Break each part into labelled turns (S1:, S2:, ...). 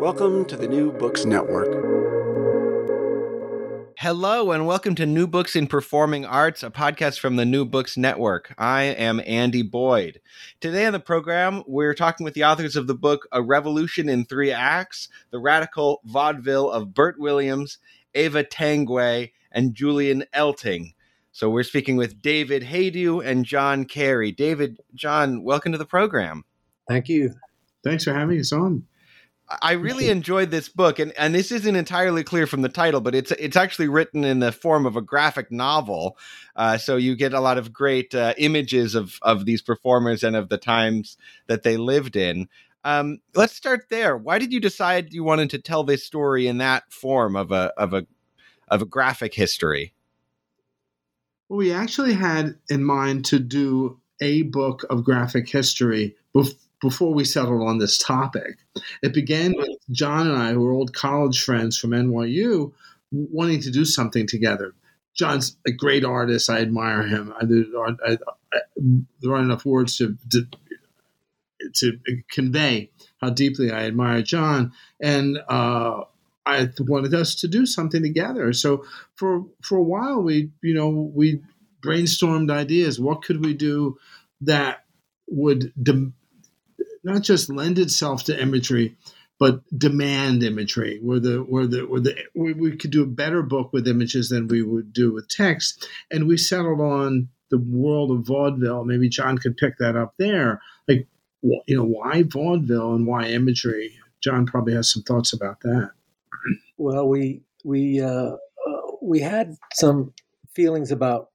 S1: Welcome to the New Books Network.
S2: Hello, and welcome to New Books in Performing Arts, a podcast from the New Books Network. I am Andy Boyd. Today on the program, we're talking with the authors of the book A Revolution in Three Acts The Radical Vaudeville of Bert Williams, Eva Tanguay, and Julian Eltinge. So we're speaking with David Hajdu and John Carey. David, John, welcome to the program.
S3: Thank you.
S4: Thanks for having us on.
S2: I really enjoyed this book, and, and this isn't entirely clear from the title, but it's it's actually written in the form of a graphic novel, uh, so you get a lot of great uh, images of of these performers and of the times that they lived in. Um, let's start there. Why did you decide you wanted to tell this story in that form of a of a of a graphic history?
S4: Well, we actually had in mind to do a book of graphic history before before we settled on this topic. It began with John and I, who were old college friends from NYU, wanting to do something together. John's a great artist. I admire him. I, I, I, there aren't enough words to, to, to convey how deeply I admire John. And uh, I wanted us to do something together. So for for a while, we you know we brainstormed ideas. What could we do that would de- not just lend itself to imagery, but demand imagery. Where the where the where the we, we could do a better book with images than we would do with text, and we settled on the world of vaudeville. Maybe John could pick that up there. Like, you know, why vaudeville and why imagery? John probably has some thoughts about that.
S3: Well, we we uh, uh, we had some feelings about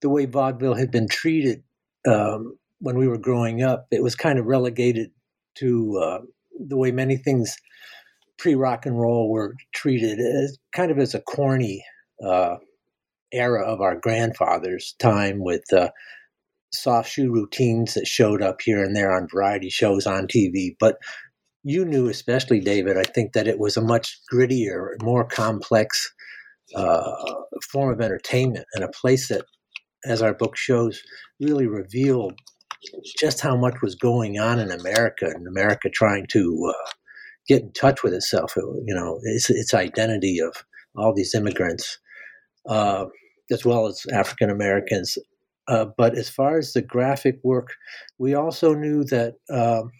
S3: the way vaudeville had been treated um, when we were growing up, it was kind of relegated to uh, the way many things pre rock and roll were treated, as kind of as a corny uh, era of our grandfather's time with uh, soft shoe routines that showed up here and there on variety shows on TV. But you knew, especially David, I think that it was a much grittier, more complex uh, form of entertainment and a place that, as our book shows, really revealed just how much was going on in America and America trying to uh, get in touch with itself. You know, its its identity of all these immigrants, uh, as well as African Americans. Uh, but as far as the graphic work, we also knew that um,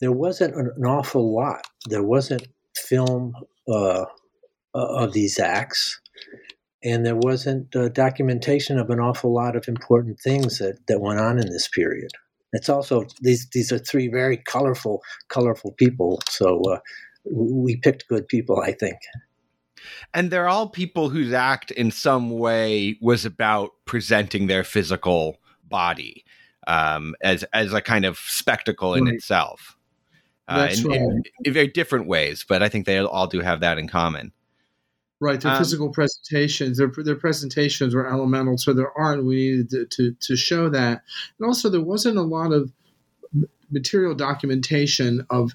S3: there wasn't an, an, awful lot. There wasn't film uh, of these acts and there wasn't documentation of an awful lot of important things that, that went on in this period. It's also these these are three very colorful colorful people, so uh, we picked good people, I think.
S2: And they're all people whose act in some way was about presenting their physical body um, as as a kind of spectacle in right. itself. Uh, in, right. in, in, very different ways, but I think they all do have that in common.
S4: Right, their um, physical presentations, their their presentations were elemental to their art. We needed to, to, to show that, and also there wasn't a lot of material documentation of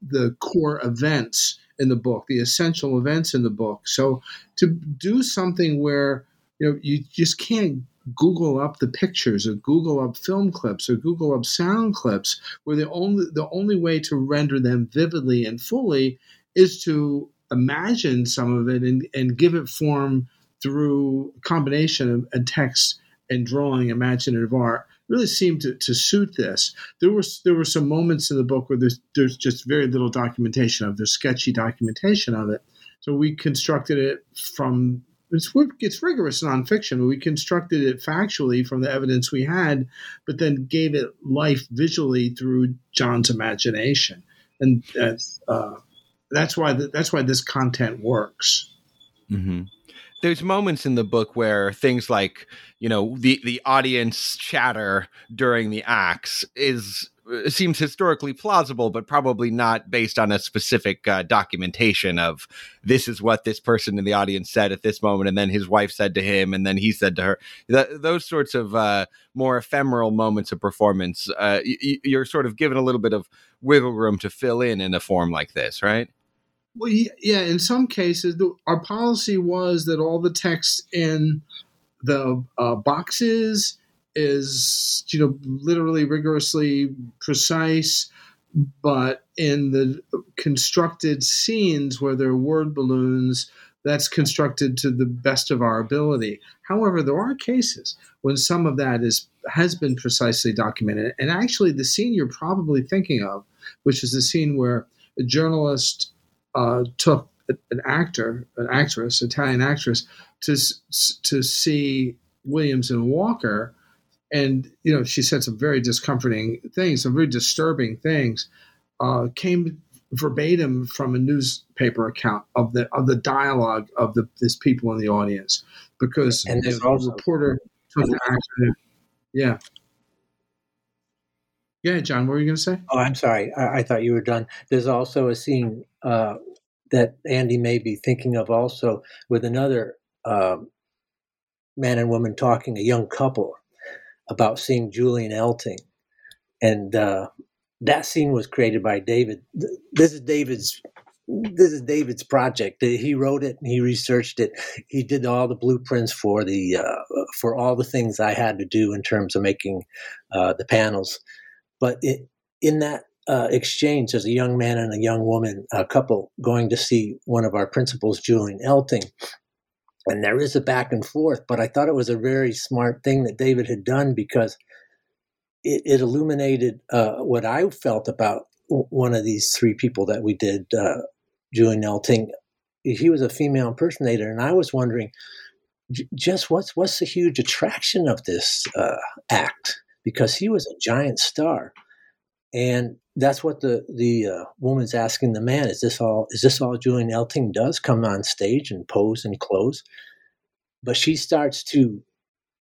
S4: the core events in the book, the essential events in the book. So to do something where you know you just can't Google up the pictures or Google up film clips or Google up sound clips, where the only the only way to render them vividly and fully is to imagine some of it and, and give it form through a combination of, of text and drawing imaginative art really seemed to, to suit this. There was there were some moments in the book where there's there's just very little documentation of there's sketchy documentation of it. So we constructed it from it's it's rigorous nonfiction. We constructed it factually from the evidence we had, but then gave it life visually through John's imagination, and uh, that's why the, that's why this content works.
S2: Mm-hmm. There's moments in the book where things like you know the the audience chatter during the acts is uh, seems historically plausible but probably not based on a specific uh, documentation of this is what this person in the audience said at this moment and then his wife said to him and then he said to her. Th- those sorts of uh, more ephemeral moments of performance uh, y- you're sort of given a little bit of wiggle room to fill in in a form like this right
S4: well, yeah, in some cases, the, our policy was that all the text in the uh, boxes is, you know, literally rigorously precise, but in the constructed scenes where there are word balloons, that's constructed to the best of our ability. However, there are cases when some of that is has been precisely documented, and actually, the scene you're probably thinking of, which is the scene where a journalist uh, took an actor, an actress, Italian actress, to to see Williams and Walker, and you know she said some very discomforting things, some very disturbing things. Uh, came verbatim from a newspaper account of the of the dialogue of the this people in the audience because
S3: and there's also
S4: reporter took the actor. Yeah. Yeah, John, what were you going to say?
S3: Oh, I'm sorry. I, I, thought you were done. There's also a scene uh, that Andy may be thinking of also with another uh, man and woman talking, a young couple, about seeing Julian Eltinge. And uh, that scene was created by David. This is David's. This is David's project. He wrote it. And he researched it. He did all the blueprints for the uh, for all the things I had to do in terms of making uh, the panels. But it, in that uh, exchange, there's a young man and a young woman, a couple going to see one of our principals, Julian Eltinge. And there is a back and forth, but I thought it was a very smart thing that David had done because it, it illuminated uh, what I felt about one of these three people that we did, uh, Julian Eltinge. He was a female impersonator, and I was wondering just what's what's the huge attraction of this uh, act because he was a giant star, and that's what the the uh, woman's asking the man: Is this all? Is this all Julian Eltinge does? Come on stage and pose and close? But she starts to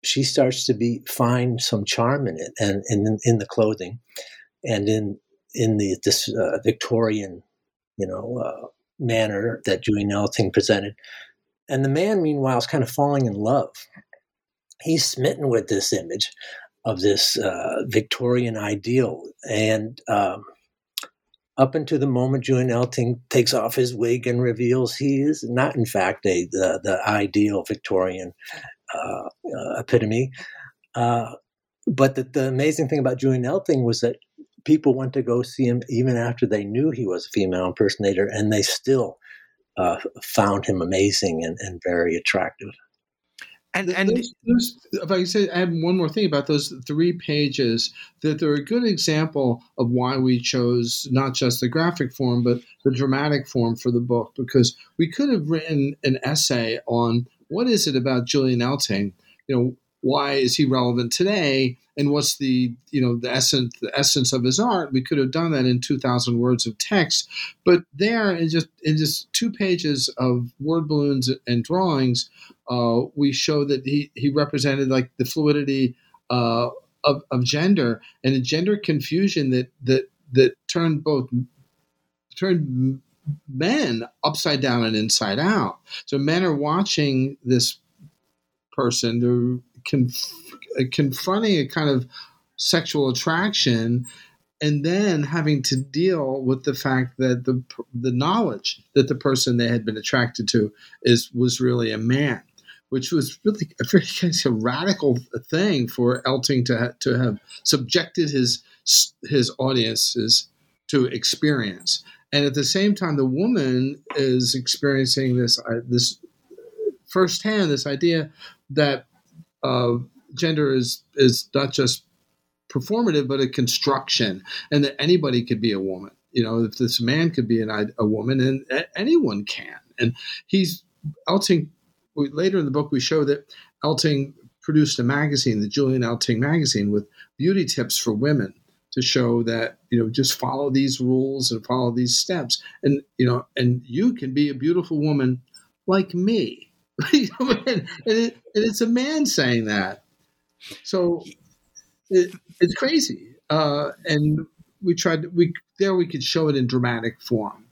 S3: she starts to be find some charm in it, and, and in, the clothing, and in in the this uh, Victorian, you know, uh, manner that Julian Eltinge presented. And the man, meanwhile, is kind of falling in love. He's smitten with this image of this uh, Victorian ideal. And um, up until the moment Julian Eltinge takes off his wig and reveals he is not, in fact, a the, the ideal Victorian uh, uh, epitome. Uh, but the, the amazing thing about Julian Eltinge was that people went to go see him even after they knew he was a female impersonator, and they still uh, found him amazing and, and very attractive.
S4: And, and those, those, if I say add one more thing about those three pages, that they're a good example of why we chose not just the graphic form but the dramatic form for the book, because we could have written an essay on what is it about Julian Eltinge, you know, why is he relevant today, and what's the you know the essence the essence of his art. We could have done that in two thousand words of text, but there in just in just two pages of word balloons and drawings uh, we show that he, he represented like the fluidity uh, of, of gender and a gender confusion that that that turned both turned men upside down and inside out. So men are watching this person, they're conf- confronting a kind of sexual attraction and then having to deal with the fact that the the knowledge that the person they had been attracted to is was really a man, which was really a very kind of radical thing for Eltinge to ha- to have subjected his his audiences to experience. And at the same time, the woman is experiencing this uh, this firsthand this idea that uh, gender is is not just performative, but a construction, and that anybody could be a woman. You know, if this man could be an, a woman, and anyone can. And he's Eltinge. Later in the book, we show that Eltinge produced a magazine, the Julian Eltinge magazine, with beauty tips for women to show that you know just follow these rules and follow these steps, and you know, and you can be a beautiful woman like me. and, it, and it's a man saying that. So it, it's crazy. Uh, and we tried to, we there we could show it in dramatic form.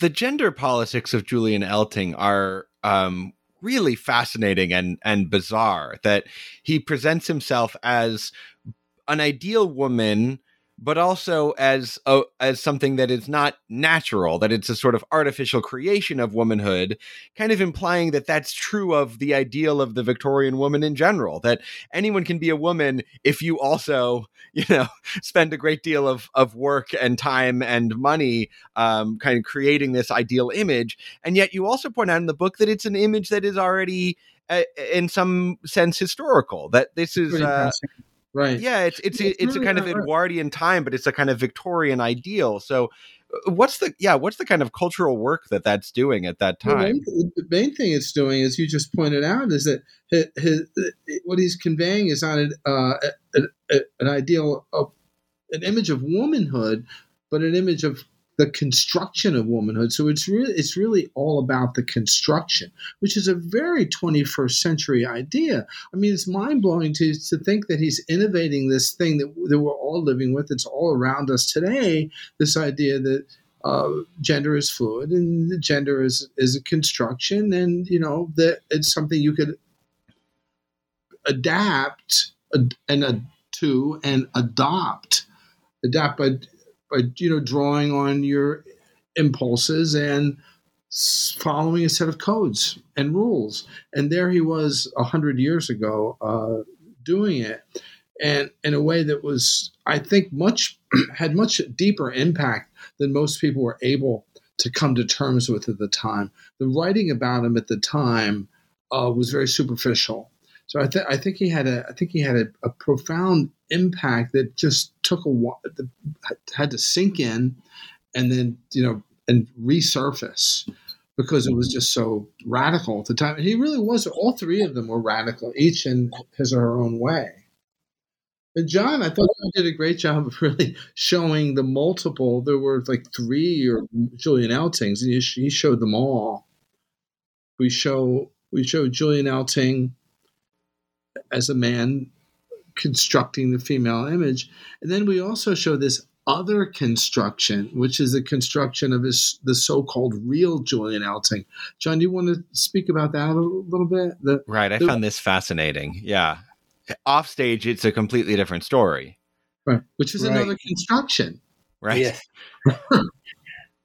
S2: The gender politics of Julian Eltinge are um, really fascinating and and bizarre. That he presents himself as an ideal woman but also as a, as something that is not natural, that it's a sort of artificial creation of womanhood, kind of implying that that's true of the ideal of the Victorian woman in general. That anyone can be a woman if you also, you know, spend a great deal of of work and time and money, um, kind of creating this ideal image. And yet, you also point out in the book that it's an image that is already, uh, in some sense, historical. That this is. Uh,
S4: Right.
S2: Yeah, it's it's it's, it's really a kind of Edwardian time, but it's a kind of Victorian ideal. So, uh, what's the yeah? What's the kind of cultural work that that's doing at that time?
S4: The main, the main thing it's doing, as you just pointed out, is that his, his, what he's conveying is not an, uh, an ideal of an image of womanhood, but an image of the construction of womanhood. So it's really it's really all about the construction, which is a very 21st century idea. I mean, it's mind blowing to to think that he's innovating this thing that that we're all living with. It's all around us today. This idea that uh, gender is fluid and gender is is a construction, and you know that it's something you could adapt and uh, to and adopt adapt by you know drawing on your impulses and following a set of codes and rules. And there he was a hundred years ago uh, doing it, and in a way that was, I think, much had much deeper impact than most people were able to come to terms with at the time. The writing about him at the time uh, was very superficial. So I, th- I think he had a I think he had a, a profound impact that just took a while, had to sink in, and then you know and resurface because it was just so radical at the time. And he really was. All three of them were radical, each in his or her own way. And John, I thought you did a great job of really showing the multiple. There were like three or Julian Eltinges, and he showed them all. We show we showed Julian Eltinge as a man constructing the female image. And then we also show this other construction, which is the construction of his, the so-called real Julian Eltinge. John, do you want to speak about that a little, bit?
S2: The, right. I the, found this fascinating. Yeah. Off stage, it's a completely different story.
S4: Right. Which is right. another construction.
S2: Right.
S3: Yeah.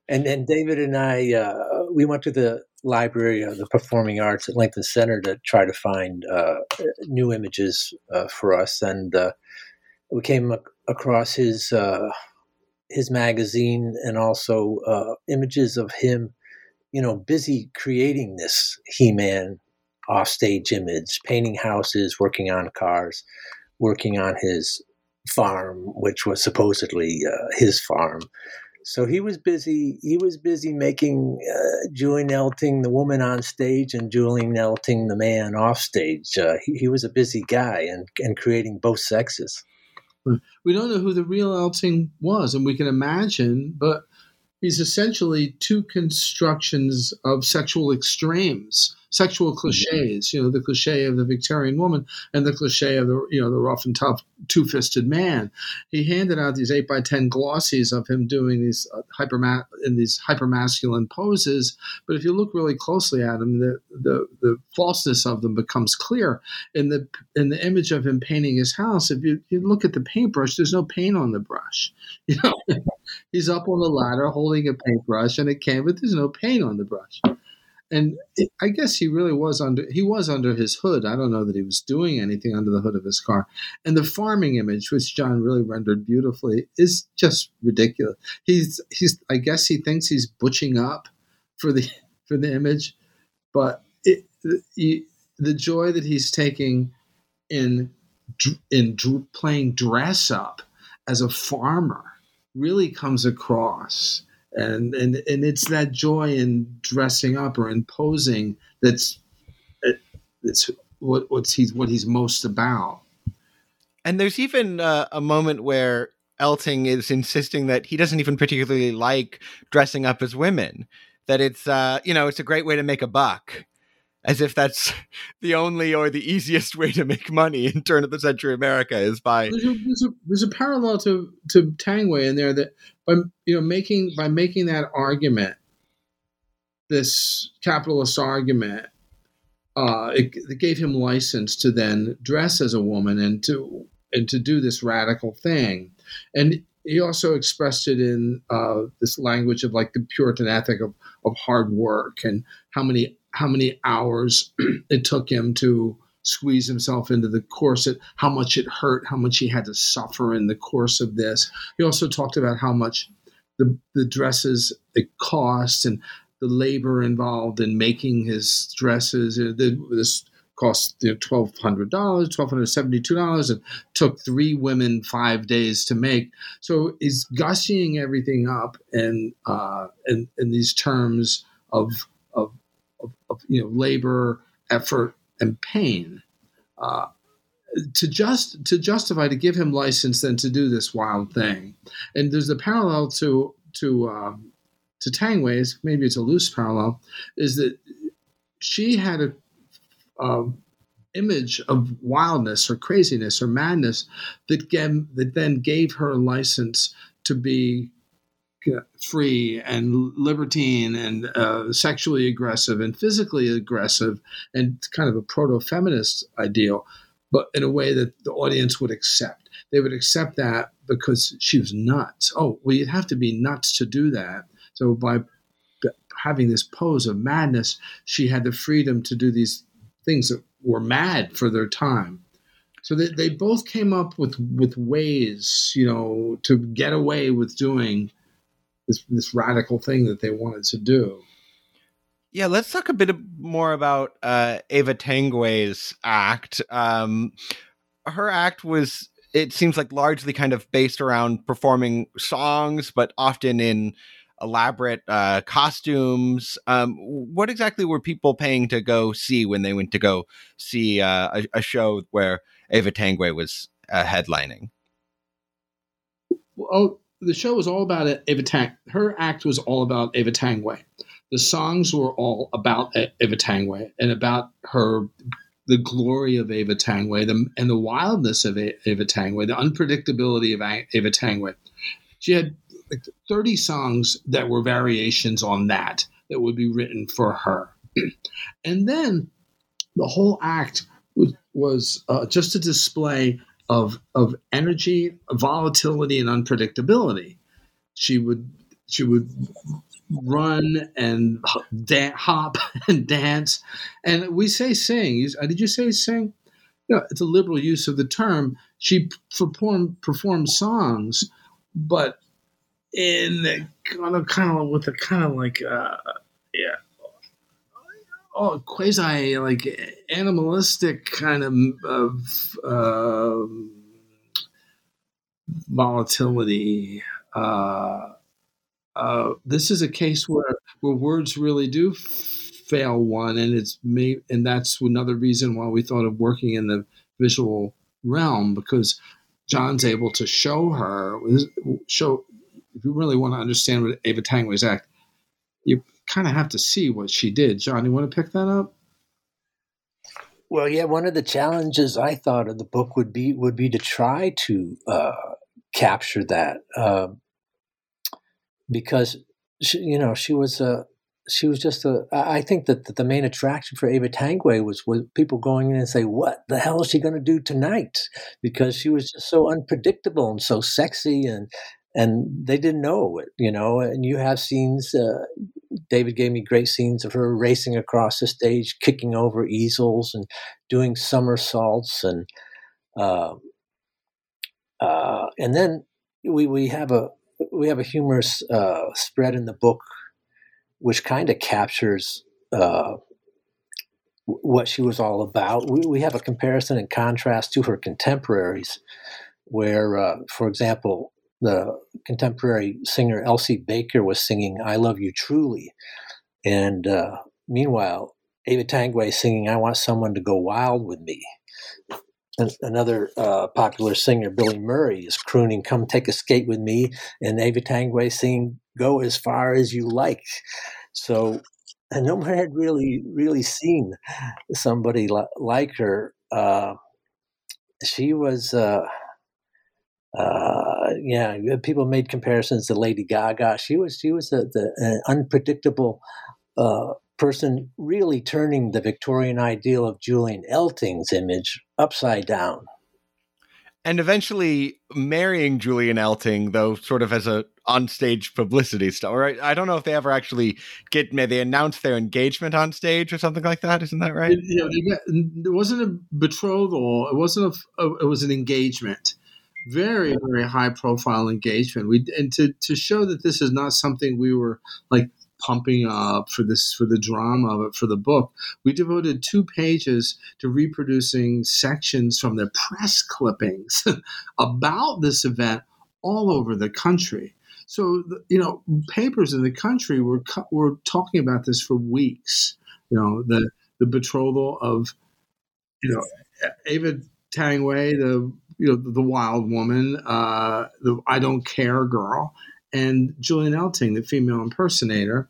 S3: and then David and I, uh, we went to the library of the performing arts at Lincoln Center to try to find uh, new images uh, for us, and uh, we came ac- across his uh, his magazine and also uh, images of him, you know, busy creating this He-Man offstage image, painting houses, working on cars, working on his farm, which was supposedly uh, his farm. So he was busy. He was busy making uh, Julian Eltinge the woman on stage and Julian Eltinge the man off stage. Uh, he, he, was a busy guy and and creating both sexes.
S4: We don't know who the real Eltinge was, and we can imagine, but he's essentially two constructions of sexual extremes sexual mm-hmm. cliches, you know, the cliche of the Victorian woman and the cliche of the, you know, the rough and tough two fisted man. He handed out these eight by 10 glossies of him doing these uh, hyper in these hyper masculine poses. But if you look really closely at him, the, the, the falseness of them becomes clear in the, in the image of him painting his house. If you, you look at the paintbrush, there's no paint on the brush. You know, he's up on the ladder holding a paintbrush and a can, but there's no paint on the brush and I guess he really was under he was under his hood. I don't know that he was doing anything under the hood of his car. And the farming image, which John really rendered beautifully, is just ridiculous. He's he's I guess he thinks he's butching up for the for the image, but it, the, the joy that he's taking in in playing dress up as a farmer really comes across and and and it's that joy in dressing up or in posing that's it's what what's he's what he's most about.
S2: And there's even uh, a moment where Eltinge is insisting that he doesn't even particularly like dressing up as women. That it's uh, you know it's a great way to make a buck, as if that's the only or the easiest way to make money in turn of the century America is by.
S4: There's a, there's a, there's a parallel to to Tanguay in there that by you know making by making that argument, this capitalist argument, uh, it, it gave him license to then dress as a woman and to and to do this radical thing, and he also expressed it in uh, this language of like the Puritan ethic of, of hard work and how many how many hours it took him to squeeze himself into the corset, how much it hurt, how much he had to suffer in the course of this. He also talked about how much the, the dresses it cost and the labor involved in making his dresses. This cost you know, twelve hundred dollars, twelve hundred seventy-two dollars, and took three women five days to make. So he's gussying everything up in uh, in, in these terms of, of you know labor, effort, and pain. Uh, to just to justify to give him license then to do this wild thing, and there's a parallel to to um, to Tanguay's maybe it's a loose parallel, is that she had a um, image of wildness or craziness or madness that, gave, that then gave her license to be free and libertine and uh, sexually aggressive and physically aggressive and kind of a proto feminist ideal, but in a way that the audience would accept. They would accept that because she was nuts. Oh, well, you'd have to be nuts to do that. So by having this pose of madness, she had the freedom to do these things that were mad for their time. So they, they both came up with, with ways, you know, to get away with doing this this radical thing that they wanted to do.
S2: Yeah, let's talk a bit more about uh, Eva Tanguay's act. Um, her act was, it seems like, largely kind of based around performing songs, but often in elaborate uh, costumes. Um, what exactly were people paying to go see when they went to go see uh, a, a, show where Eva Tanguay was uh, headlining?
S4: Well, the show was all about Eva Tang. Her act was all about Eva Tanguay. The songs were all about Eva Tanguay and about her, the glory of Eva Tanguay, the, and the wildness of Eva Tanguay, the unpredictability of Eva Tanguay. She had like 30 songs that were variations on that that would be written for her. and then the whole act was, was uh, just a display of of energy, volatility, and unpredictability. She would she would run and da- hop and dance, and we say sing. Uh, did you say sing? Know, it's a liberal use of the term. She performed performed songs, but in kind of kind of with a kind of like uh, yeah oh quasi like animalistic kind of, of uh, volatility. Uh, uh, this is a case where where words really do fail one, and it's may, and that's another reason why we thought of working in the visual realm because John's able to show her show if you really want to understand what Ava Tanguay's act, you kind of have to see what she did. John, you want to pick that up?
S3: Well, yeah, one of the challenges I thought of the book would be would be to try to uh, capture that uh, because she, you know she was a she was just a. I think that the main attraction for Ava Tanguay was was people going in and say, "What the hell is she going to do tonight?" Because she was just so unpredictable and so sexy, and and they didn't know it, you know. And you have scenes. Uh, David gave me great scenes of her racing across the stage, kicking over easels, and doing somersaults, and uh, uh, and then we we have a we have a humorous uh, spread in the book which kind of captures uh, what she was all about. We, we, have a comparison and contrast to her contemporaries, where, uh, for example, the contemporary singer Elsie Baker was singing "I Love You Truly," and uh, meanwhile, Ava Tanguay singing "I Want Someone to Go Wild with Me." Another uh, popular singer, Billy Murray, is crooning "Come Take a Skate with Me," and Ava Tanguay singing "Go as Far as You Like." So, and no one had really, really seen somebody li- like her. Uh, she was, uh, yeah, people made comparisons to Lady Gaga. She was, she was a, the an unpredictable uh, person, really turning the Victorian ideal of Julian Eltinge's image upside down
S2: and eventually marrying Julian Eltinge, though sort of as a onstage publicity stuff. Or I, I, don't know if they ever actually get they announce their engagement on stage or something like that. Isn't that right?
S4: Yeah, there wasn't a betrothal. It wasn't a, a. It was an engagement. Very very high profile engagement. We and to to show that this is not something we were like pumping up for this for the drama of it for the book. We devoted two pages to reproducing sections from the press clippings about this event all over the country. So you know, papers in the country were were talking about this for weeks. You know, the the betrothal of you know Ava Tanguay, the you know the wild woman, uh, the I don't care girl, and Julian Eltinge, the female impersonator,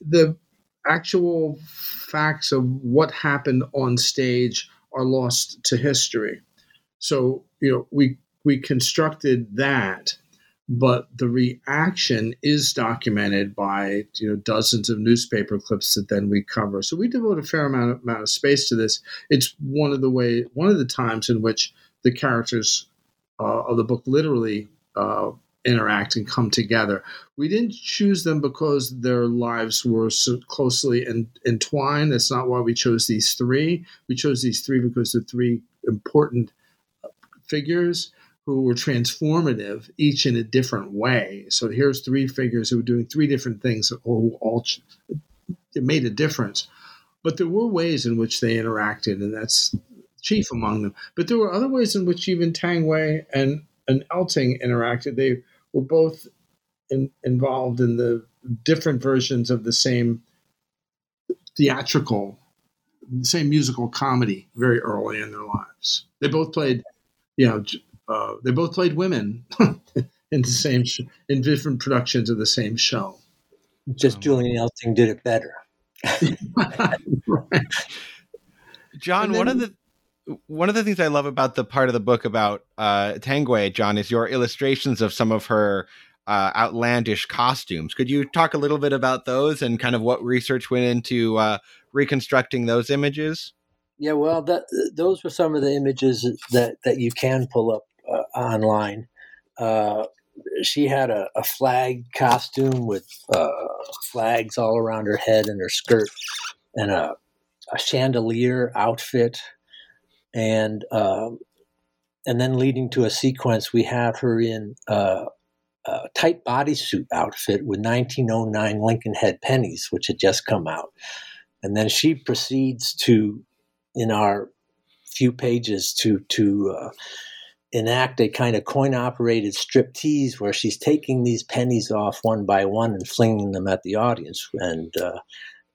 S4: the actual facts of what happened on stage are lost to history. So, you know, we we constructed that, but the reaction is documented by you know dozens of newspaper clips that then we cover. So we devote a fair amount of, amount of space to this. It's one of the way one of the times in which the characters uh, of the book literally uh, interact and come together. We didn't choose them because their lives were so closely in, entwined. That's not why we chose these three. We chose these three because they're three important figures who were transformative, each in a different way. So here's three figures who were doing three different things all, all it made a difference. But there were ways in which they interacted, and that's chief among them. But there were other ways in which even Tanguay and and Eltinge interacted. They were both in, involved in the different versions of the same theatrical, the same musical comedy very early in their lives. They both played, you know, uh, they both played women in the same sh- in different productions of the same show.
S3: Just Julian Eltinge did it better.
S2: right. John, then, one of the one of the things I love about the part of the book about uh, Tanguay, John, is your illustrations of some of her uh, outlandish costumes. Could you talk a little bit about those and kind of what research went into uh, reconstructing those images?
S3: Yeah, well, that, those were some of the images that, that you can pull up uh, online. Uh, she had a, a, flag costume with uh, flags all around her head and her skirt, and a, a chandelier outfit and um, and then leading to a sequence, we have her in a tight bodysuit outfit with 1909 Lincoln head pennies, which had just come out, and then she proceeds to, in our few pages, to to uh, enact a kind of coin operated striptease where she's taking these pennies off one by one and flinging them at the audience. And uh,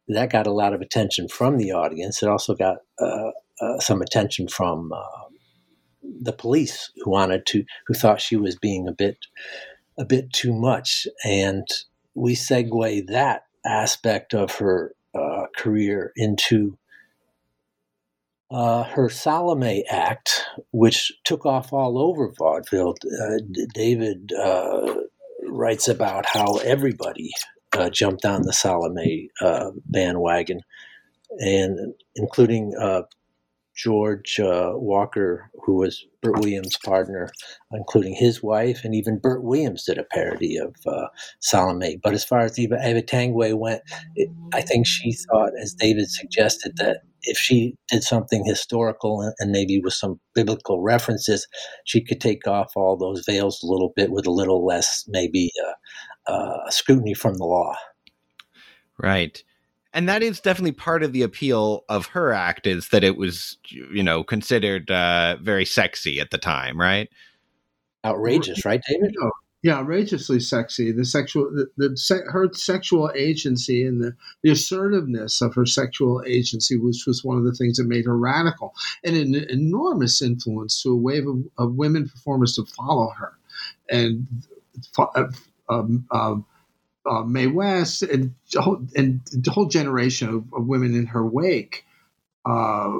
S3: that got a lot of attention from the audience. It also got uh, uh, some attention from uh, the police who wanted to, who thought she was being a bit a bit too much, and we segue that aspect of her uh, career into uh, her Salome act, which took off all over vaudeville. Uh, David uh, writes about how everybody uh, jumped on the Salome bandwagon, and including George uh, Walker, who was Bert Williams' partner, including his wife, and even Bert Williams did a parody of uh, Salome. But as far as Eva, Eva Tanguay went, it, I think she thought, as David suggested, that if she did something historical and, maybe with some biblical references, she could take off all those veils a little bit with a little less, maybe, uh, uh scrutiny from the law.
S2: Right and that is definitely part of the appeal of her act is that it was you know considered uh, very sexy at the time right?
S3: Outrageous right david?
S4: Yeah outrageously sexy. The sexual the, the her sexual agency and the, the assertiveness of her sexual agency which was one of the things that made her radical and an enormous influence to a wave of, of women performers to follow her. And uh, um, um, uh, Mae West and, and the whole generation of, of women in her wake. Uh,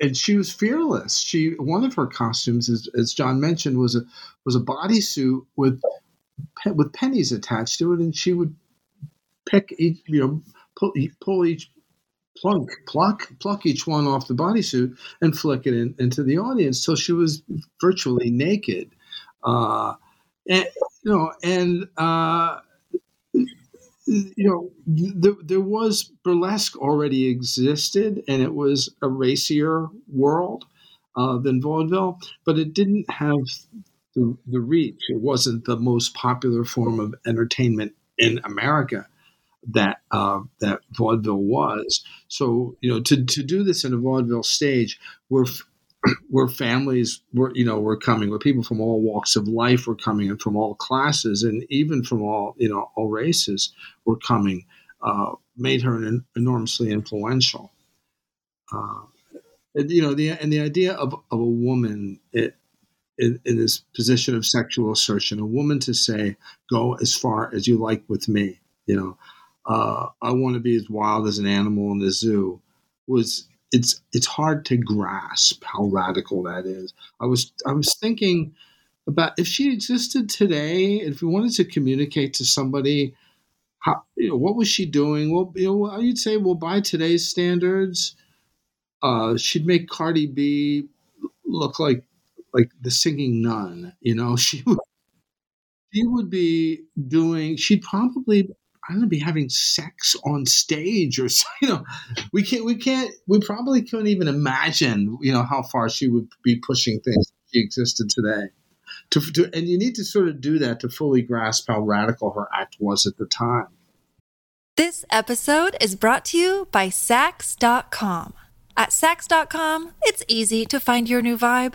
S4: and she was fearless. She one of her costumes, as, as John mentioned, was a was a bodysuit with with pennies attached to it, and she would pick each, you know, pull, pull each plunk, pluck, pluck each one off the bodysuit and flick it in, into the audience till she was virtually naked. Uh, and you know, and uh, you know, the, there was burlesque already existed, and it was a racier world uh, than vaudeville, but it didn't have the, the reach. It wasn't the most popular form of entertainment in America that uh, that vaudeville was. So, you know, to, to do this in a vaudeville stage, we're where families were, you know, were coming, where people from all walks of life were coming, and from all classes, and even from all, you know, all races were coming, uh, made her an, enormously influential. Uh, and, you know, the and the idea of, of a woman it, in, in this position of sexual assertion, a woman to say, "Go as far as you like with me," you know, uh, I want to be as wild as an animal in the zoo, was it's it's hard to grasp how radical that is. I was I was thinking about if she existed today, if we wanted to communicate to somebody, how you know what was she doing? Well, you know, you'd say, well, by today's standards, uh, she'd make Cardi B look like like the singing nun. You know, she would she would be doing. She'd probably I'm to be having sex on stage or you know we can't we can't we probably couldn't even imagine you know how far she would be pushing things if she existed today to, to, and you need to sort of do that to fully grasp how radical her act was at the time
S5: this episode is brought to you by Saks.com. At Saks.com, it's easy to find your new vibe.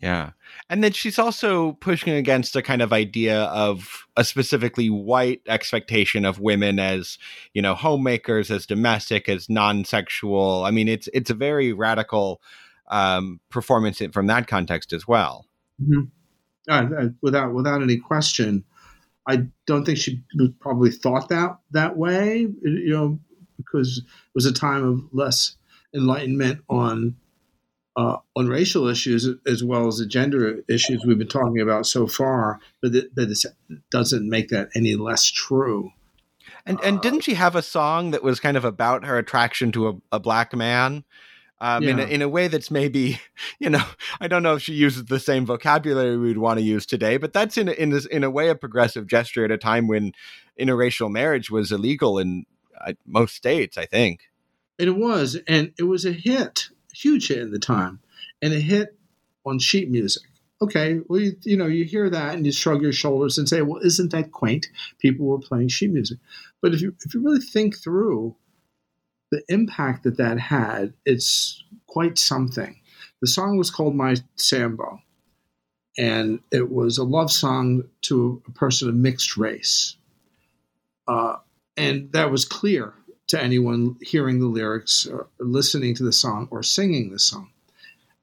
S2: Yeah. And then she's also pushing against a kind of idea of a specifically white expectation of women as, you know, homemakers, as domestic, as non-sexual. I mean, it's it's a very radical um, performance from that context as well.
S4: Mm-hmm. Uh, without without any question, I don't think she probably thought that that way. You know, because it was a time of less enlightenment on uh, on racial issues as well as the gender issues we've been talking about so far, but that, that doesn't make that any less true.
S2: And and didn't she have a song that was kind of about her attraction to a, a black man? um, yeah. in, a, in a way that's maybe, you know, I don't know if she uses the same vocabulary we'd want to use today, but that's in a, in, a, in a way a progressive gesture at a time when interracial marriage was illegal in uh, most states, I think.
S4: And it was, and it was a hit, huge hit at the time, and it hit on sheet music. Okay, well, you, you know, you hear that and you shrug your shoulders and say, "Well, isn't that quaint?" People were playing sheet music, but if you if you really think through the impact that that had, it's quite something. The song was called My Sambo, and it was a love song to a person of mixed race. Uh, and that was clear to anyone hearing the lyrics or listening to the song or singing the song.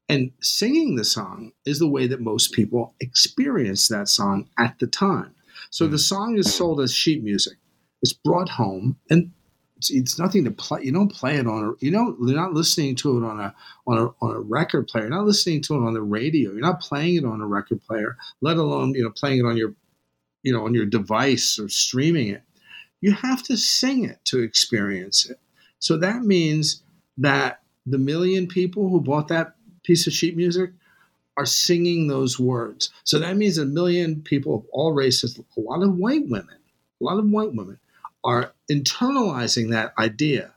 S4: And singing the song is the way that most people experience that song at the time. So the mm. song is sold as sheet music. It's brought home, and it's, it's, nothing to play. You don't play it on a. You don't. You're not listening to it on a on a on a record player. You're not listening to it on the radio. You're not playing it on a record player. Let alone you know playing it on your, you know, on your device or streaming it. You have to sing it to experience it. So that means that the million people who bought that piece of sheet music are singing those words. So that means a million people of all races, a lot of white women, a lot of white women are internalizing that idea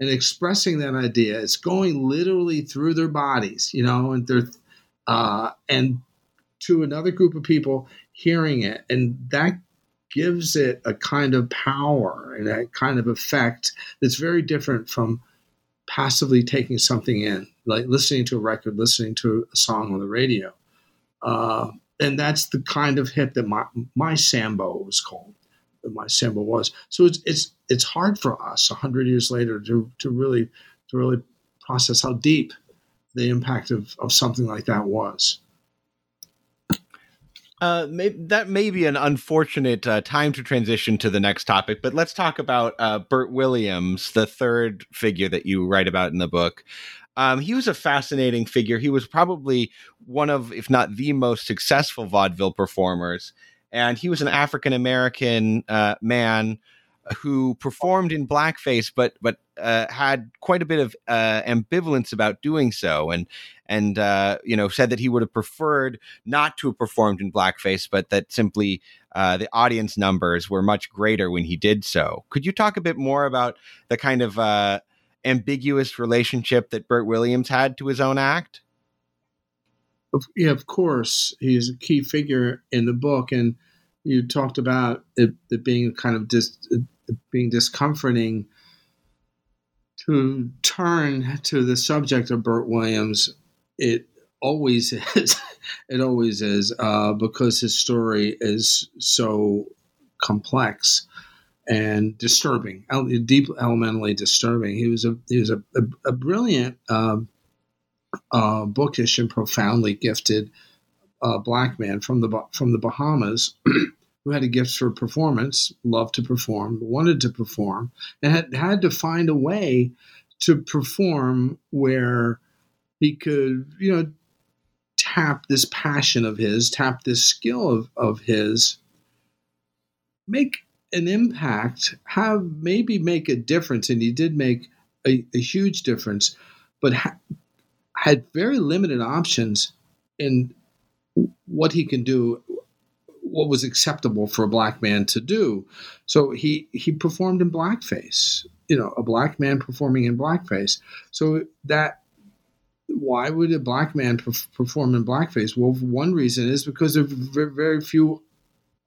S4: and expressing that idea. It's going literally through their bodies, you know, and they're uh, and to another group of people hearing it, and that gives it a kind of power and a kind of effect that's very different from passively taking something in, like listening to a record, listening to a song on the radio. Uh, and that's the kind of hit that my, my Sambo was called. My Sambo was. So it's it's it's hard for us a hundred years later to to really to really process how deep the impact of, of something like that was.
S2: Uh, may, that may be an unfortunate uh, time to transition to the next topic, but let's talk about uh, Bert Williams, the third figure that you write about in the book. Um, he was a fascinating figure. He was probably one of, if not the most successful vaudeville performers. And he was an African American uh, man who performed in blackface, but but uh, had quite a bit of uh, ambivalence about doing so, and and uh, you know said that he would have preferred not to have performed in blackface, but that simply uh, the audience numbers were much greater when he did so. Could you talk a bit more about the kind of uh, ambiguous relationship that Bert Williams had to his own act?
S4: Yeah, of course, he's a key figure in the book, and you talked about it, it being kind of dis, being discomforting to turn to the subject of Bert Williams, it always is. it always is uh, because his story is so complex and disturbing, deep, elementally disturbing. He was a he was a, a, a brilliant, uh, uh, bookish, and profoundly gifted uh, black man from the from the Bahamas. who had a gift for performance, loved to perform, wanted to perform, and had had to find a way to perform where he could, you know, tap this passion of his, tap this skill of, of his, make an impact, have maybe make a difference. And he did make a, a huge difference, but ha- had very limited options in what he can do what was acceptable for a black man to do. So he he performed in blackface. You know, a black man performing in blackface. So that why would a black man perform in blackface? Well, one reason is because there are very few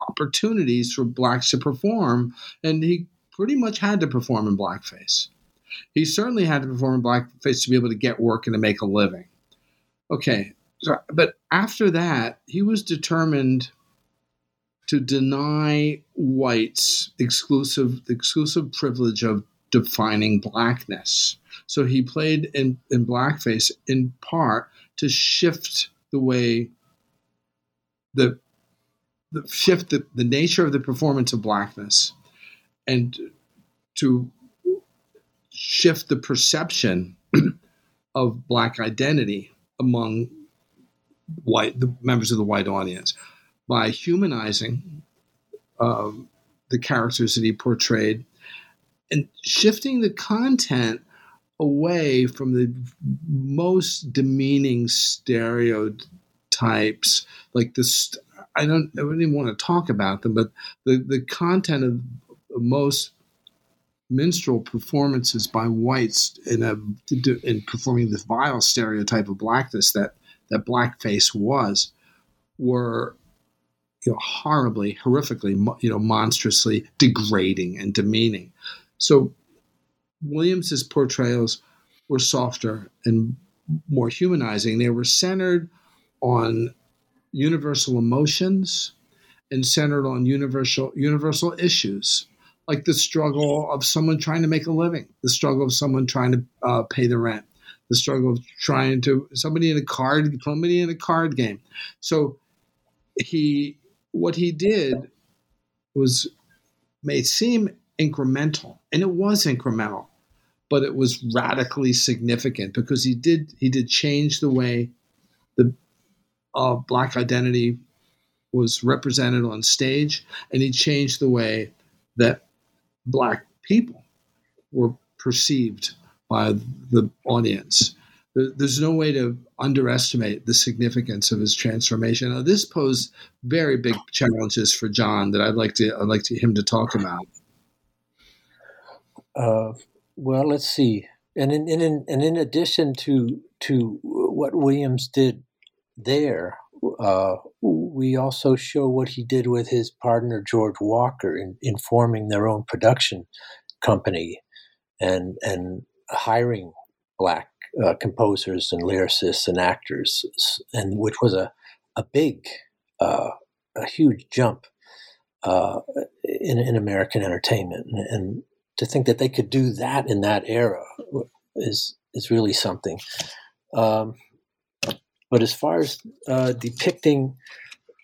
S4: opportunities for blacks to perform, and he pretty much had to perform in blackface. He certainly had to perform in blackface to be able to get work and to make a living. Okay, so, but after that, he was determined to deny whites exclusive exclusive privilege of defining blackness. So he played in, in blackface in part to shift the way the, the shift the, the nature of the performance of blackness and to shift the perception of black identity among white the members of the white audience by humanizing um, the characters that he portrayed and shifting the content away from the most demeaning stereotypes, like this. I don't. I don't even want to talk about them, but the the content of most minstrel performances by whites in a in performing the vile stereotype of blackness that that blackface was were you know horribly horrifically you know monstrously degrading and demeaning so williams's portrayals were softer and more humanizing they were centered on universal emotions and centered on universal universal issues like the struggle of someone trying to make a living, the struggle of someone trying to uh, pay the rent, the struggle of trying to somebody in a card, somebody in a card game. So he, what he did was may seem incremental, and it was incremental, but it was radically significant because he did he did change the way the uh, black identity was represented on stage, and he changed the way that black people were perceived by the audience. There's no way to underestimate the significance of his transformation. Now, this posed very big challenges for John that I'd like to I'd like to, him to talk about.
S3: Uh, well, let's see. And in, in, and in addition to to what Williams did there, uh, we also show what he did with his partner George Walker in, in forming their own production company and and hiring black uh, composers and lyricists and actors, and which was a a big, uh, a huge jump uh, in in American entertainment, and, and, to think that they could do that in that era is is really something. Um, but as far as uh, depicting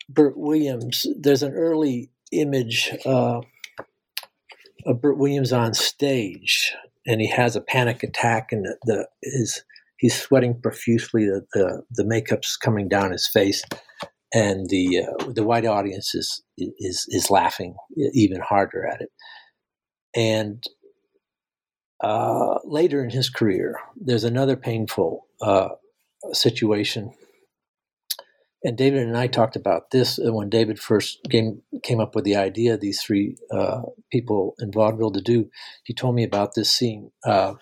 S3: Bert Williams, there's an early image uh, of Bert Williams on stage, and he has a panic attack, and the, the his he's sweating profusely. The, the, the makeup's coming down his face, and the uh, the white audience is is is laughing even harder at it. And uh, later in his career, there's another painful uh, situation. And David and I talked about this when David first came, came up with the idea these three uh, people in vaudeville to do. He told me about this scene. Uh,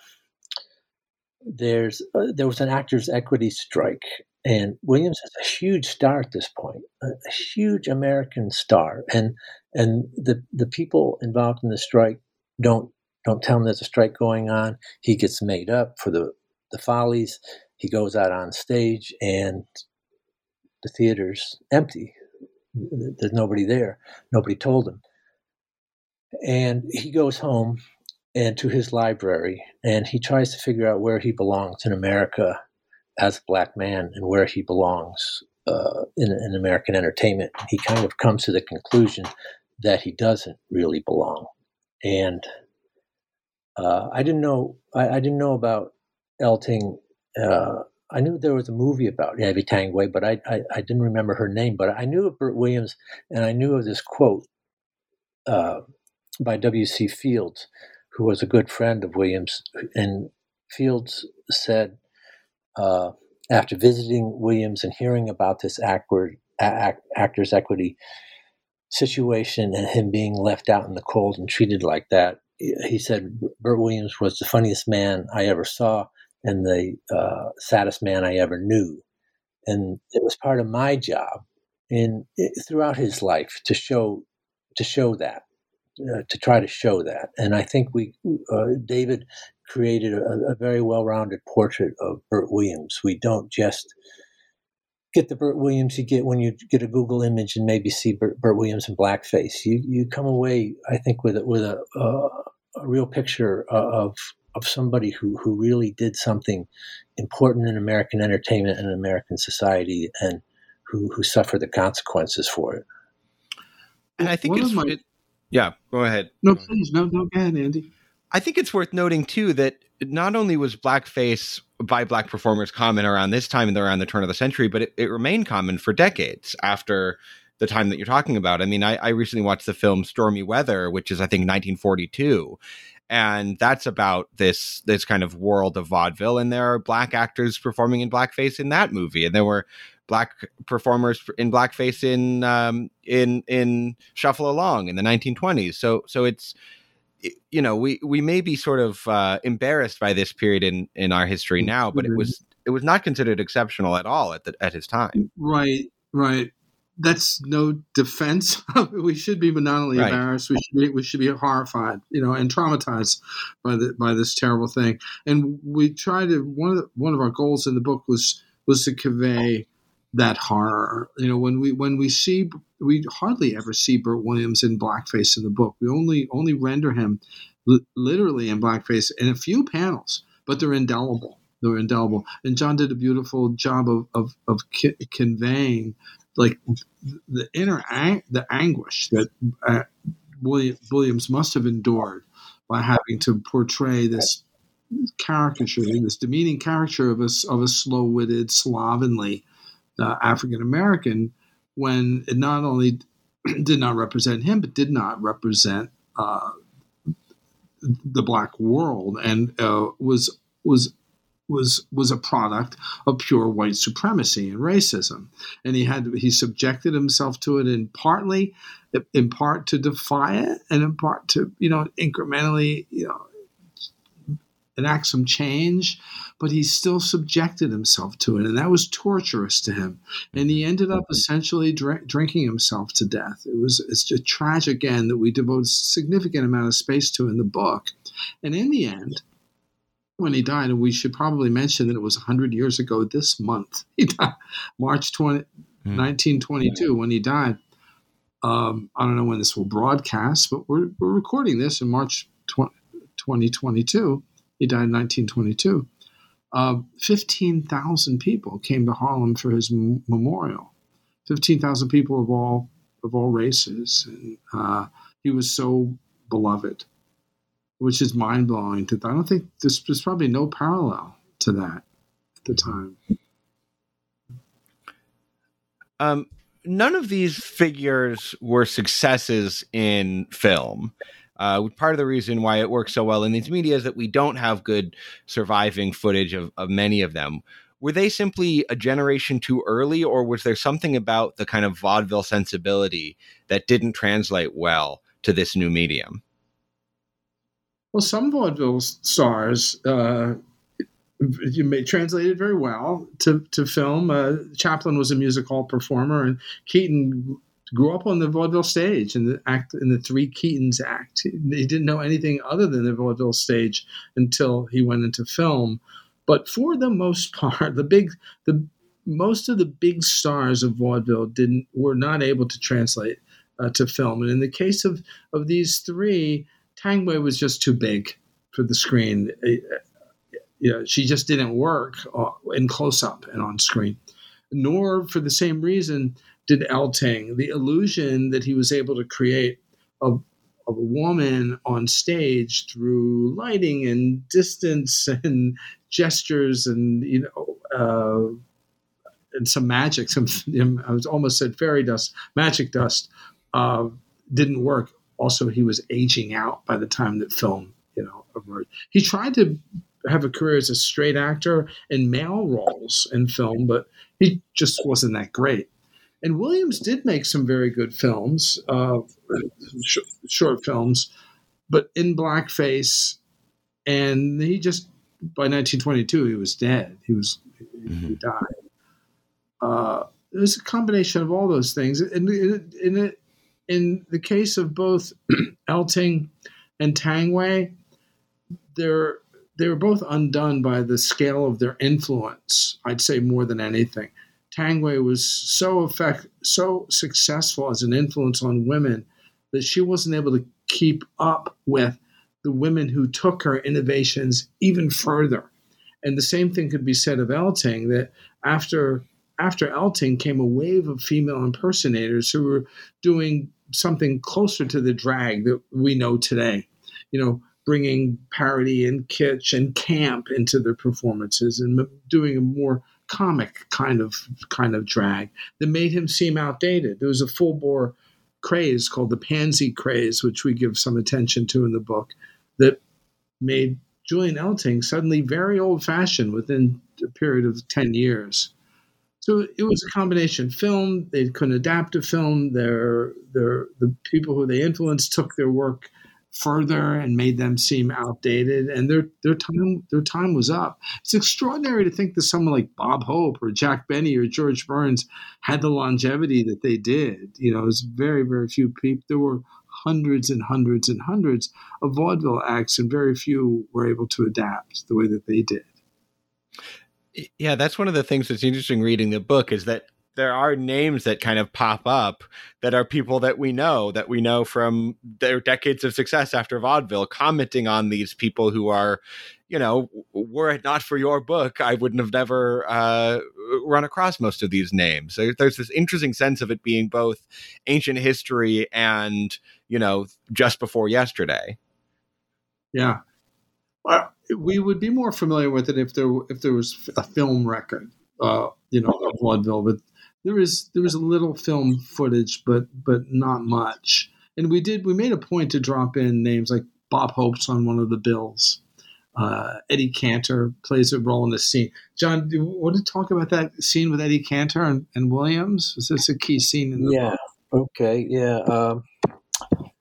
S3: there's uh, there was an actors' equity strike, and Williams is a huge star at this point, a, a huge American star, and and the the people involved in the strike don't don't tell him there's a strike going on. He gets made up for the the follies he goes out on stage and the theater's empty. There's nobody there. Nobody told him. And he goes home and to his library and he tries to figure out where he belongs in America as a black man and where he belongs uh, in, in American entertainment. He kind of comes to the conclusion that he doesn't really belong. And uh, I didn't know I, I, didn't know about Eltinge uh, I knew there was a movie about Abby Tanguay, but I, I, I didn't remember her name. But I knew of Bert Williams, and I knew of this quote uh, by W.C. Fields, who was a good friend of Williams. And Fields said, uh, after visiting Williams and hearing about this act, actor's equity situation and him being left out in the cold and treated like that, he said Bert Williams was the funniest man I ever saw and the uh, saddest man I ever knew. And it was part of my job in throughout his life to show to show that uh, to try to show that. And I think we uh, David created a, a very well-rounded portrait of Bert Williams. We don't just get the Bert Williams you get when you get a Google image and maybe see Bert, Bert Williams in blackface. You you come away, I think, with with a, a, a real picture of of somebody who, who really did something important in American entertainment and American society and who, who suffered the consequences for it.
S2: And I think it's, my, it, yeah, go ahead.
S4: No, please, no, no, go ahead, Andy.
S2: I think it's worth noting too that not only was blackface by black performers common around this time and around the turn of the century, but it, it remained common for decades after the time that you're talking about. I mean, I, I recently watched the film Stormy Weather, which is I think 1942, and that's about this this kind of world of vaudeville and there are black actors performing in blackface in that movie. And there were black performers in blackface in um, in in shuffle along in the 1920s so so it's you know we we may be sort of uh, embarrassed by this period in in our history now but it was it was not considered exceptional at all at the at his time.
S4: Right right that's no defense. we should be not right. embarrassed, we should be we should be horrified, you know, and traumatized by the by this terrible thing. And we try to one of the, one of our goals in the book was was to convey that horror. You know, when we when we see we hardly ever see Bert Williams in blackface in the book. We only only render him li- literally in blackface in a few panels, but they're indelible. They're indelible. And John did a beautiful job of of, of ki- conveying like the inner ang- the anguish that uh, William, Williams must have endured by having to portray this caricature, this demeaning caricature of a, of a slow witted, slovenly uh, African American, when it not only did not represent him, but did not represent uh, the black world, and uh, was was was was a product of pure white supremacy and racism, and he had he subjected himself to it in partly, in part to defy it, and in part to you know incrementally you know enact some change, but he still subjected himself to it, and that was torturous to him. And he ended up mm-hmm. essentially dr- drinking himself to death. It was it's a tragic end that we devote a significant amount of space to in the book, and in the end when he died, and we should probably mention that it was 100 years ago this month. He died March 20, mm. 1922 when he died. Um, I don't know when this will broadcast, but we're, we're recording this in March 20, 2022. He died in 1922. Uh, 15,000 people came to Harlem for his m- memorial. 15,000 people of all of all races. And, uh, he was so beloved which is mind blowing. To I don't think there's, there's probably no parallel to that at the time.
S2: Um, none of these figures were successes in film. Uh, part of the reason why it works so well in these media is that we don't have good surviving footage of, of many of them. Were they simply a generation too early, or was there something about the kind of vaudeville sensibility that didn't translate well to this new medium?
S4: Well, some vaudeville stars uh, you may translate it very well to, to film. Uh, Chaplin was a music hall performer, and Keaton grew up on the vaudeville stage in the act in the Three Keatons act. He didn't know anything other than the vaudeville stage until he went into film. But for the most part, the big the most of the big stars of vaudeville didn't were not able to translate uh, to film. And in the case of of these three, Tanguay was just too big for the screen. It, you know, she just didn't work uh, in close up and on screen. Nor, for the same reason, did Eltinge. The illusion that he was able to create of, of a woman on stage through lighting and distance and gestures and you know uh, and some magic, some I was almost said fairy dust, magic dust, uh, didn't work also he was aging out by the time that film you know emerged. He tried to have a career as a straight actor in male roles in film, but he just wasn't that great. And Williams did make some very good films, uh, sh- short films, but in blackface. And he just by 1922 he was dead. He was mm-hmm. he died. Uh, it was a combination of all those things, and, and it, in the case of both Eltinge and Tanguay, they're they were both undone by the scale of their influence. I'd say more than anything. Tanguay was so effect, so successful as an influence on women that she wasn't able to keep up with the women who took her innovations even further. And the same thing could be said of Eltinge that after after Eltinge came a wave of female impersonators who were doing something closer to the drag that we know today. You know, bringing parody and kitsch and camp into their performances and doing a more comic kind of kind of drag that made him seem outdated. There was a full bore craze called the pansy craze, which we give some attention to in the book, that made Julian Eltinge suddenly very old fashioned within a period of 10 years. So it was a combination film. They couldn't adapt a film. Their, their, the people who they influenced took their work further and made them seem outdated and their their time their time was up. It's extraordinary to think that someone like Bob Hope or Jack Benny or George Burns had the longevity that they did. You know, it's very very few people. There were hundreds and hundreds and hundreds of vaudeville acts, and very few were able to adapt the way that they did.
S2: Yeah, that's one of the things that's interesting reading the book is that there are names that kind of pop up that are people that we know that we know from their decades of success after vaudeville commenting on these people who are you know were it not for your book i wouldn't have never uh, run across most of these names. So there's this interesting sense of it being both ancient history and you know just before yesterday.
S4: Yeah we would be more familiar with it if there if there was a film record uh, you know, of vaudeville. But there is there was a little film footage, but but not much. And we did we made a point to drop in names like Bob Hope's on one of the bills. Uh, Eddie Cantor plays a role in the scene. John, do you want to talk about that scene with Eddie Cantor and, and Williams? Was this a key scene in the
S3: yeah.
S4: book?
S3: Okay. Yeah. Um,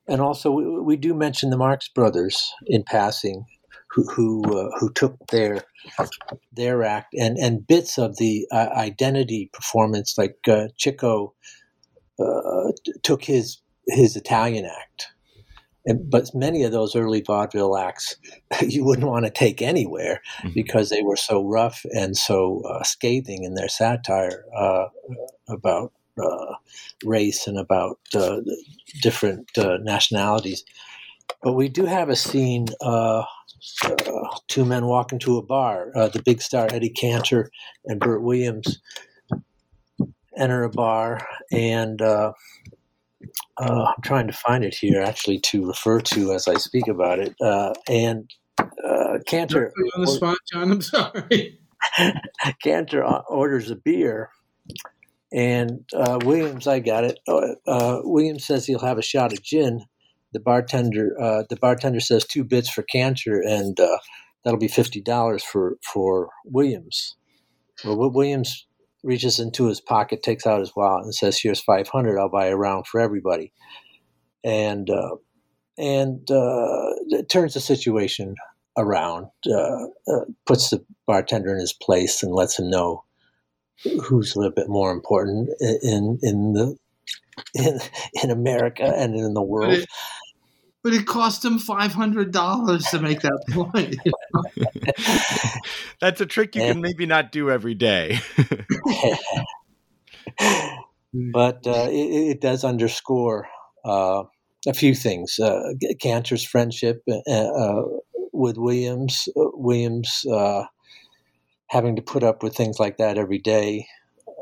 S3: and also, we, we, do mention the Marx Brothers in passing, who who, uh, who took their their act and and bits of the uh, identity performance, like uh, Chico uh, took his his Italian act. And, but many of those early vaudeville acts you wouldn't want to take anywhere mm-hmm. because they were so rough and so uh, scathing in their satire uh, about uh, race and about different nationalities. But we do have a scene uh, two men walk into a bar. Uh, the big star Eddie Cantor and Bert Williams enter a bar, and uh, uh I'm trying to find it here actually to refer to as I speak about it. Uh, and uh, Cantor
S4: on the spot, John. I'm sorry.
S3: Cantor orders a beer. And Williams, I got it. Williams says he'll have a shot of gin, the bartender uh, the bartender says two bits for Cantor, and uh, that'll be fifty dollars for for Williams. Well, Williams reaches into his pocket, takes out his wallet, and says, "Here's five hundred. I'll buy a round for everybody." And uh, and uh, it turns the situation around, uh, uh, puts the bartender in his place, and lets him know who's a little bit more important in in the in in America and in the world. But
S4: it, cost him five hundred dollars to make that point. You
S2: know? That's a trick you can maybe not do every day.
S3: but uh, it, it, does underscore uh, a few things. Uh, Cantor's friendship uh, uh, with Williams, uh, Williams having to put up with things like that every day,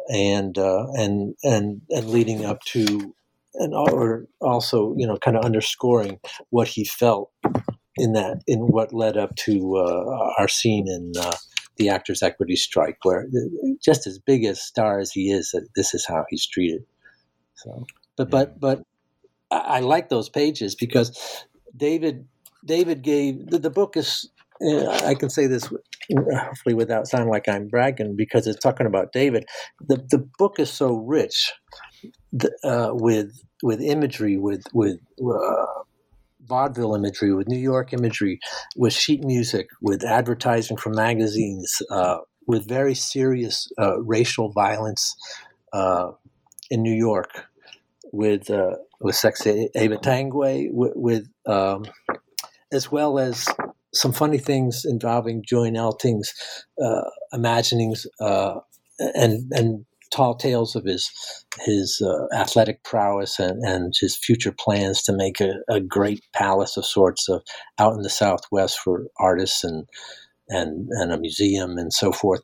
S3: and uh, and and and leading up to and or also you know kind of underscoring what he felt in that in what led up to uh, our scene in uh, the actors equity strike where just as big a star as he is this is how he's treated. So but but but I, I like those pages because David David gave the, the book is I can say this hopefully without sounding like I'm bragging because it's talking about David. The the book is so rich uh, with with imagery, with with uh, vaudeville imagery, with New York imagery, with sheet music, with advertising from magazines, uh, with very serious uh, racial violence uh, in New York, with uh, with Sexy Eva Tanguay, with, with um, as well as some funny things involving Julian Eltinge's uh, imaginings uh, and and tall tales of his his uh, athletic prowess and, and his future plans to make a, a, great palace of sorts of out in the Southwest for artists and and and a museum and so forth.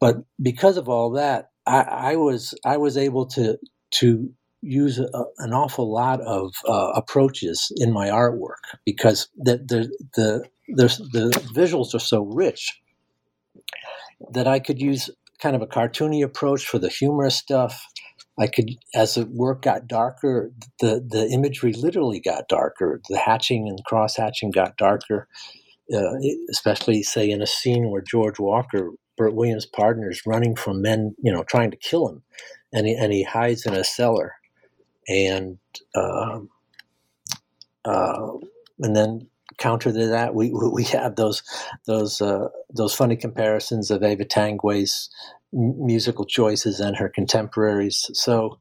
S3: But because of all that, I, I was I was able to to use a, an awful lot of uh, approaches in my artwork because the the the the visuals are so rich that I could use kind of a cartoony approach for the humorous stuff. I could, as the work got darker, the the imagery literally got darker. The hatching and cross hatching got darker, uh, especially say in a scene where George Walker, Bert Williams' partner, is running from men, you know, trying to kill him, and he, and he hides in a cellar, and um, uh, and then counter to that, we we have those those uh, those funny comparisons of Eva Tanguay's musical choices and her contemporaries. So.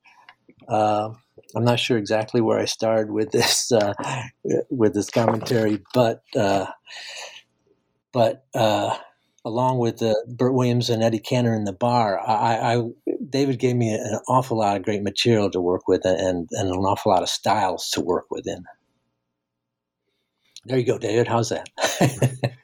S3: Uh, I'm not sure exactly where I started with this uh, with this commentary, but uh, but uh, along with uh, Bert Williams and Eddie Cantor in the bar, I, I, David gave me an awful lot of great material to work with and and an awful lot of styles to work within. There you go, David. How's that?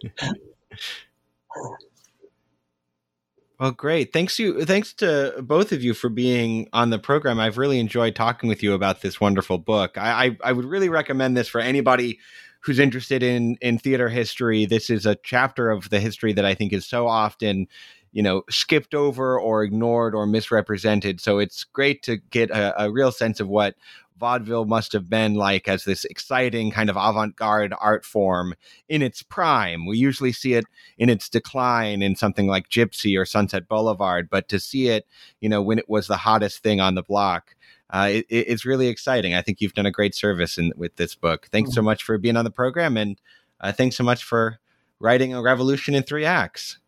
S2: Well, great. Thanks you. Thanks to both of you for being on the program. I've really enjoyed talking with you about this wonderful book. I, I, I would really recommend this for anybody who's interested in in theater history. This is a chapter of the history that I think is so often you know skipped over or ignored or misrepresented so it's great to get a, a, real sense of what vaudeville must have been like as this exciting kind of avant-garde art form in its prime. We usually see it in its decline in something like Gypsy or Sunset Boulevard, but to see it, you know, when it was the hottest thing on the block, uh, it, it's really exciting. I think you've done a great service in, with this book. Thanks mm-hmm. so much for being on the program, and uh, thanks so much for writing a revolution in three acts.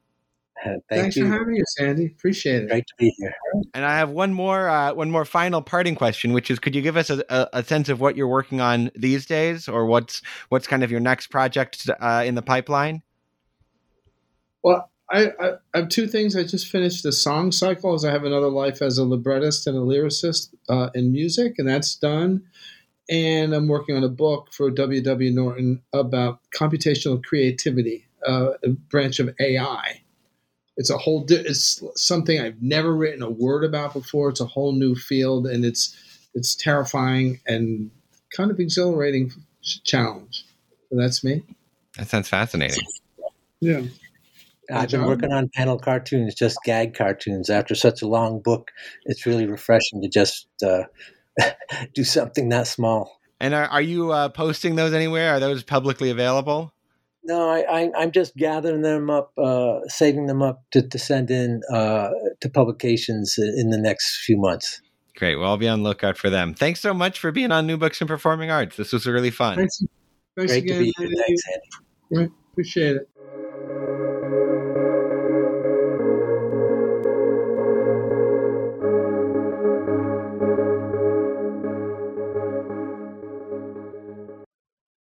S4: Thank Thanks you. for having us, Andy. Appreciate it.
S3: Great to be here.
S2: And I have one more, uh, one more final parting question, which is: Could you give us a, a, sense of what you're working on these days, or what's what's kind of your next project uh, in the pipeline?
S4: Well, I, I, I, have two things. I just finished the song cycle, as I have another life as a librettist and a lyricist uh, in music, and that's done. And I'm working on a book for W.W. Norton about computational creativity, uh, a branch of AI it's a whole it's something I've never written a word about before. It's a whole new field, and it's it's terrifying and kind of exhilarating challenge. So that's me.
S2: That sounds fascinating.
S4: Yeah.
S3: I've been working on panel cartoons, just gag cartoons. After such a long book, it's really refreshing to just uh, do something that small.
S2: And are, are you uh, posting those anywhere? Are those publicly available?
S3: No, I, I, am just gathering them up, uh, saving them up to, to send in uh, to publications in the next few months.
S2: Great. Well, I'll be on lookout for them. Thanks so much for being on New Books and Performing Arts. This was really fun.
S4: Thanks, Thanks
S3: Great
S4: again,
S3: to be here. Thanks,
S4: Andy. Appreciate it.